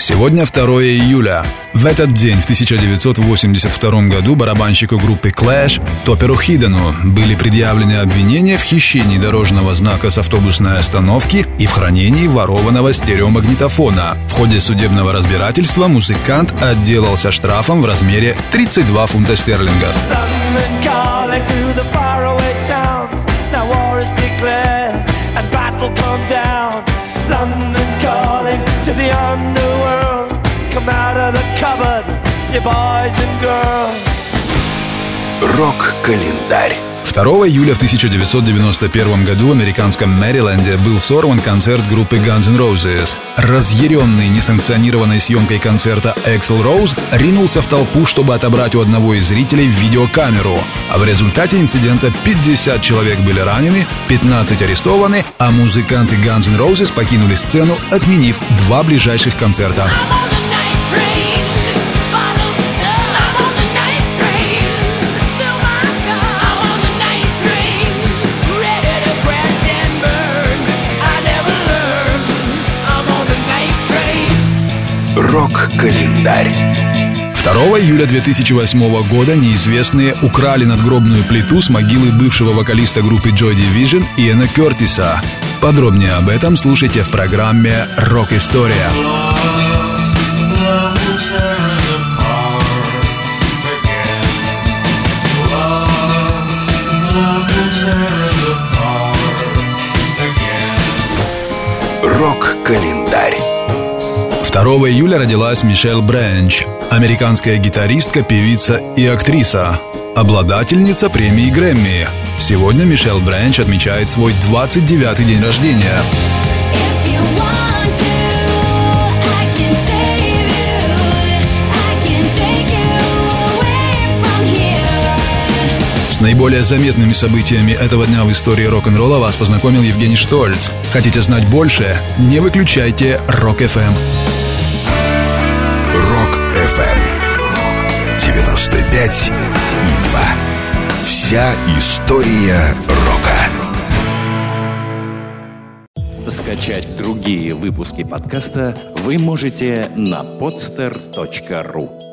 Сегодня 2 июля. В этот день, в 1982 году, барабанщику группы Clash Топеру Хидену были предъявлены обвинения в хищении дорожного знака с автобусной остановки и в хранении ворованного стереомагнитофона. В ходе судебного разбирательства музыкант отделался штрафом в размере 32 фунта стерлингов. The faraway cupboard, you boys and girls. Рок-календарь. 2 июля в 1991 году в американском Мэриленде был сорван концерт группы Guns N' Roses. Разъяренный несанкционированной съемкой концерта Эксел Роуз ринулся в толпу, чтобы отобрать у одного из зрителей видеокамеру. А в результате инцидента 50 человек были ранены, 15 арестованы, а музыканты Guns N' Roses покинули сцену, отменив два ближайших концерта. Рок-календарь. 2 июля 2008 года неизвестные украли надгробную плиту с могилы бывшего вокалиста группы Joy Division Иэна Кертиса. Подробнее об этом слушайте в программе «Рок-история». Рок-календарь. 2 июля родилась Мишель Брэнч, американская гитаристка, певица и актриса, обладательница премии Грэмми. Сегодня Мишель Брэнч отмечает свой 29-й день рождения. С наиболее заметными событиями этого дня в истории рок-н-ролла вас познакомил Евгений Штольц. Хотите знать больше? Не выключайте Рок-ФМ. Рок-ФМ. 95 и 2. Вся история рока. Скачать другие выпуски подкаста вы можете на podster.ru